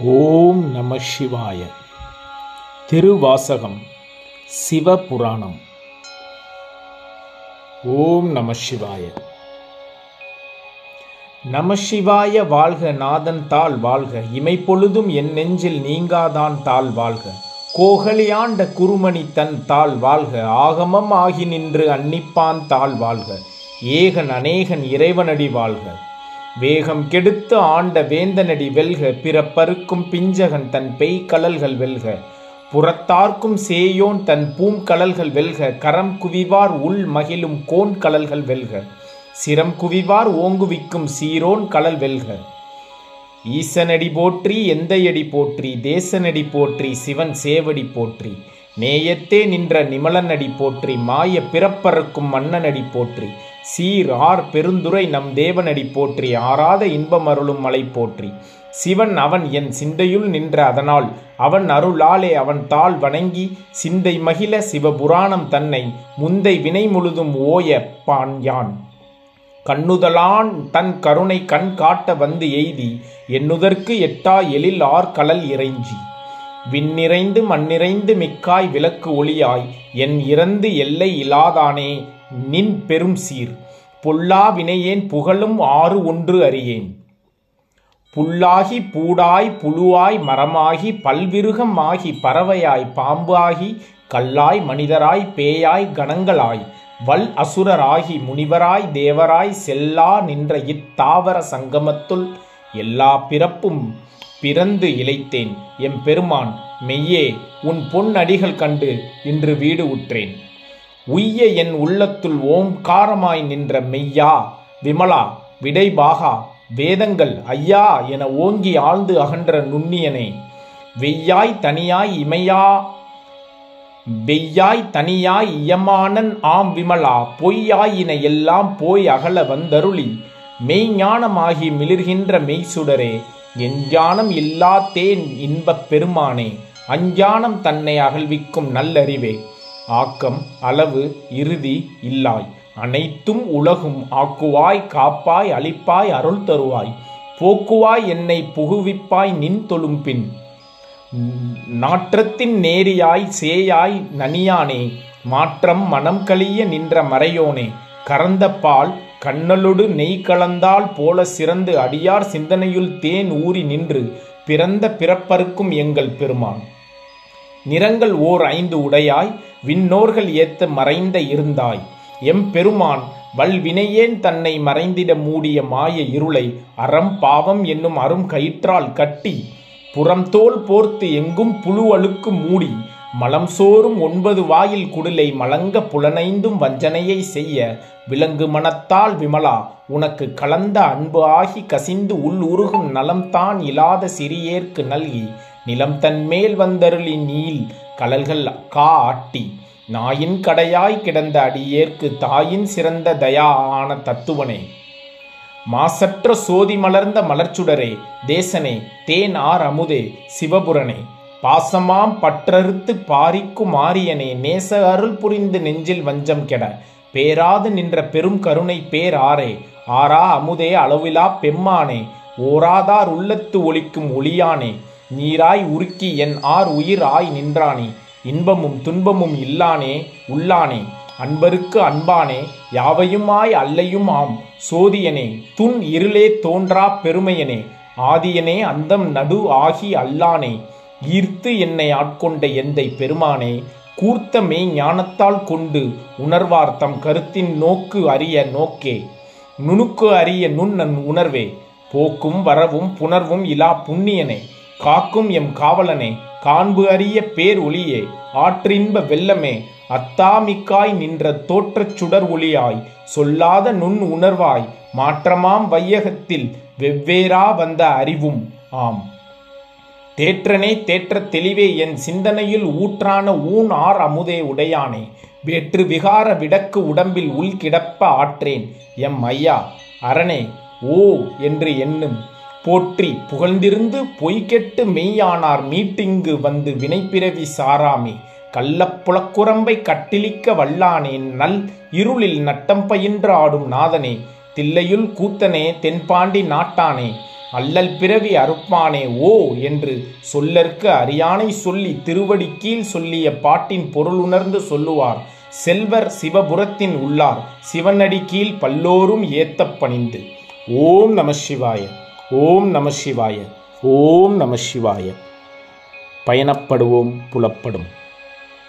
ஓம் நம சிவாய. திருவாசகம் சிவபுராணம். ஓம் நம சிவாய. நம சிவாய வாழ்க நாதன் தாள் வாழ்க இமைப்பொழுதும் என் நெஞ்சில் நீங்காதான் தாள் வாழ்க. கோகலியாண்ட குருமணி தன் தாள் வாழ்க ஆகமம் ஆகி நின்று அன்னிப்பான் தாள் வாழ்க. ஏகன் அநேகன் இறைவனடி வாழ்க. வேகம் கெடுத்து ஆண்ட வேந்தனடி வெல்க பிறப்பருக்கும் பிஞ்சகன் தன் பெய்கடல்கள் வெல்க. புறத்தார்க்கும் சேயோன் தன் பூங்கடல்கள் வெல்க கரம் குவிவார் உள் மகிழும் கோன் கடல்கள் வெல்க. சிரம் குவிவார் ஓங்குவிக்கும் சீரோன் கடல் வெல்க. ஈசனடி போற்றி எந்தையடி போற்றி தேசனடி போற்றி சிவன் சேவடி போற்றி. நேயத்தே நின்ற நிமலனடி போற்றி மாய பிறப்பறுக்கும் மன்னனடி போற்றி. சீர் ஆர் பெருந்துரை நம் தேவனடி போற்றி ஆறாத இன்பம் அருளும் மலை போற்றி. சிவன் அவன் என் சிந்தையுள் நின்ற அதனால் அவன் அருளாலே அவன் தாள் வணங்கி சிந்தை மகிழ சிவபுராணம் தன்னை முந்தை வினை முழுதும் ஓய பான் யான். கண்ணுதலான் தன் கருணை கண் காட்ட வந்து எய்தி எண்ணுதற்கு எட்டா எழில் ஆர் இறைஞ்சி. விண்ணிறைந்து மண்ணிறைந்து மிக்காய் விளக்கு ஒளியாய் என் இறந்து எல்லை இலாதானே நின் பெரும் சீர். பொல்லா வினையேன் புகழும் ஆறு ஒன்று அறியேன். புல்லாகி பூடாய் புழுவாய் மரமாகி பல்விருகம் ஆகி பறவையாய் பாம்பாகி கல்லாய் மனிதராய் பேயாய் கணங்களாய் வல் அசுரராகி முனிவராய் தேவராய் செல்லா நின்ற இத்தாவர சங்கமத்துள் எல்லா பிறப்பும் பிறந்து இழைத்தேன். எம் பெருமான் மெய்யே உன் பொன் அடிகள் கண்டு இன்று வீடு உற்றேன். உய்ய என் உள்ளத்துள் ஓம்காரமாய் நின்ற மெய்யா விமலா விடைபாகா வேதங்கள் ஐயா என ஓங்கி ஆழ்ந்து அகன்ற நுண்ணியனே. வெய்யாய் தனியாய் இமையா வெய்யாய் தனியாய் இயமானன் ஆம் விமலா பொய்யாயின எல்லாம் போய் அகல வந்தருளி மெய்ஞானமாகி மிளிர்கின்ற மெய்சுடரே எஞ்ஞானம் இல்லாத்தேன் இன்பப் பெருமானே அஞ்ஞானம் தன்னை அகழ்விக்கும் நல்லறிவே. ஆக்கம் அளவு இறுதி இல்லாய். அனைத்தும் உலகும் ஆக்குவாய் காப்பாய் அளிப்பாய் அருள் தருவாய். போக்குவாய் என்னை புகுவிப்பாய் நின் தொழும்பின். நாற்றத்தின் நேரியாய் சேயாய் நனியானே. மாற்றம் மனம் கழிய நின்ற மறையோனே. கறந்த பால் கண்ணலொடு நெய் கலந்தால் போல சிறந்து அடியார் சிந்தனையுள் தேன் ஊறி நின்று. பிறந்த பிறப்பருக்கும் எங்கள் பெருமான். நிறங்கள் ஓர் ஐந்து உடையாய் விண்ணோர்கள் ஏத்த மறைந்த இருந்தாய். எம் பெருமான் வல்வினையேன் தன்னை மறைந்திட மூடிய மாய இருளை அறம் பாவம் என்னும் அரும் கயிற்றால் கட்டி புறம்தோல் போர்த்து எங்கும் புழு அழுக்கு மூடி மலம் சோறும் ஒன்பது வாயில் குடிலை மலங்க புலனைந்தும் வஞ்சனையை செய்ய விலங்கு மனத்தால் விமலா உனக்கு கலந்த அன்பு ஆகி கசிந்து உள் உருகும் நலம்தான் இல்லாத சிறியேற்கு நல்கி நிலம் தன்மேல் வந்தருளி நீல் கலல்கள் கா ஆட்டி நாயின் கடையாய் கிடந்த அடியேற்கு தாயின் சிறந்த தயா ஆன தத்துவனே. மாசற்ற சோதி மலர்ந்த மலர்ச்சுடரே தேசனே தேன் ஆர் அமுதே சிவபுரனே. பாசமாம் பற்றறுத்து பாரிக்கு மாரியனே நேச அருள் புரிந்து நெஞ்சில் வஞ்சம் கெட. பேராது நின்ற பெரும் கருணை பேர் ஆரே ஆரா அமுதே அளவிலா பெம்மானே ஓராதார் உள்ளத்து ஒளிக்கும் ஒளியானே. நீராய் உருக்கி என் ஆர் உயிர் ஆய் நின்றானே. இன்பமும் துன்பமும் இல்லானே உள்ளானே. அன்பருக்கு அன்பானே யாவையுமாய் அல்லையும் ஆம் சோதியனே துன் இருளே தோன்றா பெருமையனே. ஆதியனே அந்தம் நடு ஆகி அல்லானே. ஈர்த்து என்னை ஆட்கொண்ட எந்தை பெருமானே. கூர்த்த மெய் ஞானத்தால் கொண்டு உணர்வார் தம் கருத்தின் நோக்கு அறிய நோக்கே. நுணுக்கு அறிய நுண்ணன் உணர்வே. போக்கும் வரவும் புணர்வும் இலா புண்ணியனே. காக்கும் எம் காவலனே காண்பு அறிய பேர் ஒளியே ஆற்றின்ப வெள்ளமே அத்தாமிக்காய் நின்ற தோற்றச் சுடர் ஒளியாய் சொல்லாத நுண் உணர்வாய் மாற்றமாம் வையகத்தில் வெவ்வேறா வந்த அறிவும். ஆம். தேற்றனே தேற்ற தெளிவே என் சிந்தனையில் ஊற்றான ஊன் ஆர் அமுதே உடையானே வேற்று விகார விடக்கு உடம்பில் உள் கிடப்ப ஆற்றேன். எம் ஐயா அரணே ஓ என்று எண்ணும் போற்றி புகழ்ந்திருந்து பொய்கெட்டு மெய்யானார் மீட்டிங்கு வந்து வினைப்பிறவி சாராமே. கள்ளப்புலக்குரம்பை கட்டிலிக்க வல்லானேன் நல் இருளில் நட்டம் பயின்று ஆடும் நாதனே. தில்லையுள் கூத்தனே தென்பாண்டி நாட்டானே. அல்லல் பிறவி அறுப்பானே ஓ என்று சொல்லற்கு அறியானை சொல்லி திருவடி கீழ் சொல்லிய பாட்டின் பொருள் உணர்ந்து சொல்லுவார். செல்வர் சிவபுரத்தின் உள்ளார் சிவனடி கீழ் பல்லோரும் ஏத்தப் பணிந்து. ஓம் நம சிவாய. ஓம் நம சிவாய ஓம் நம சிவாய. பயணப்படுவோம் புலப்படும்.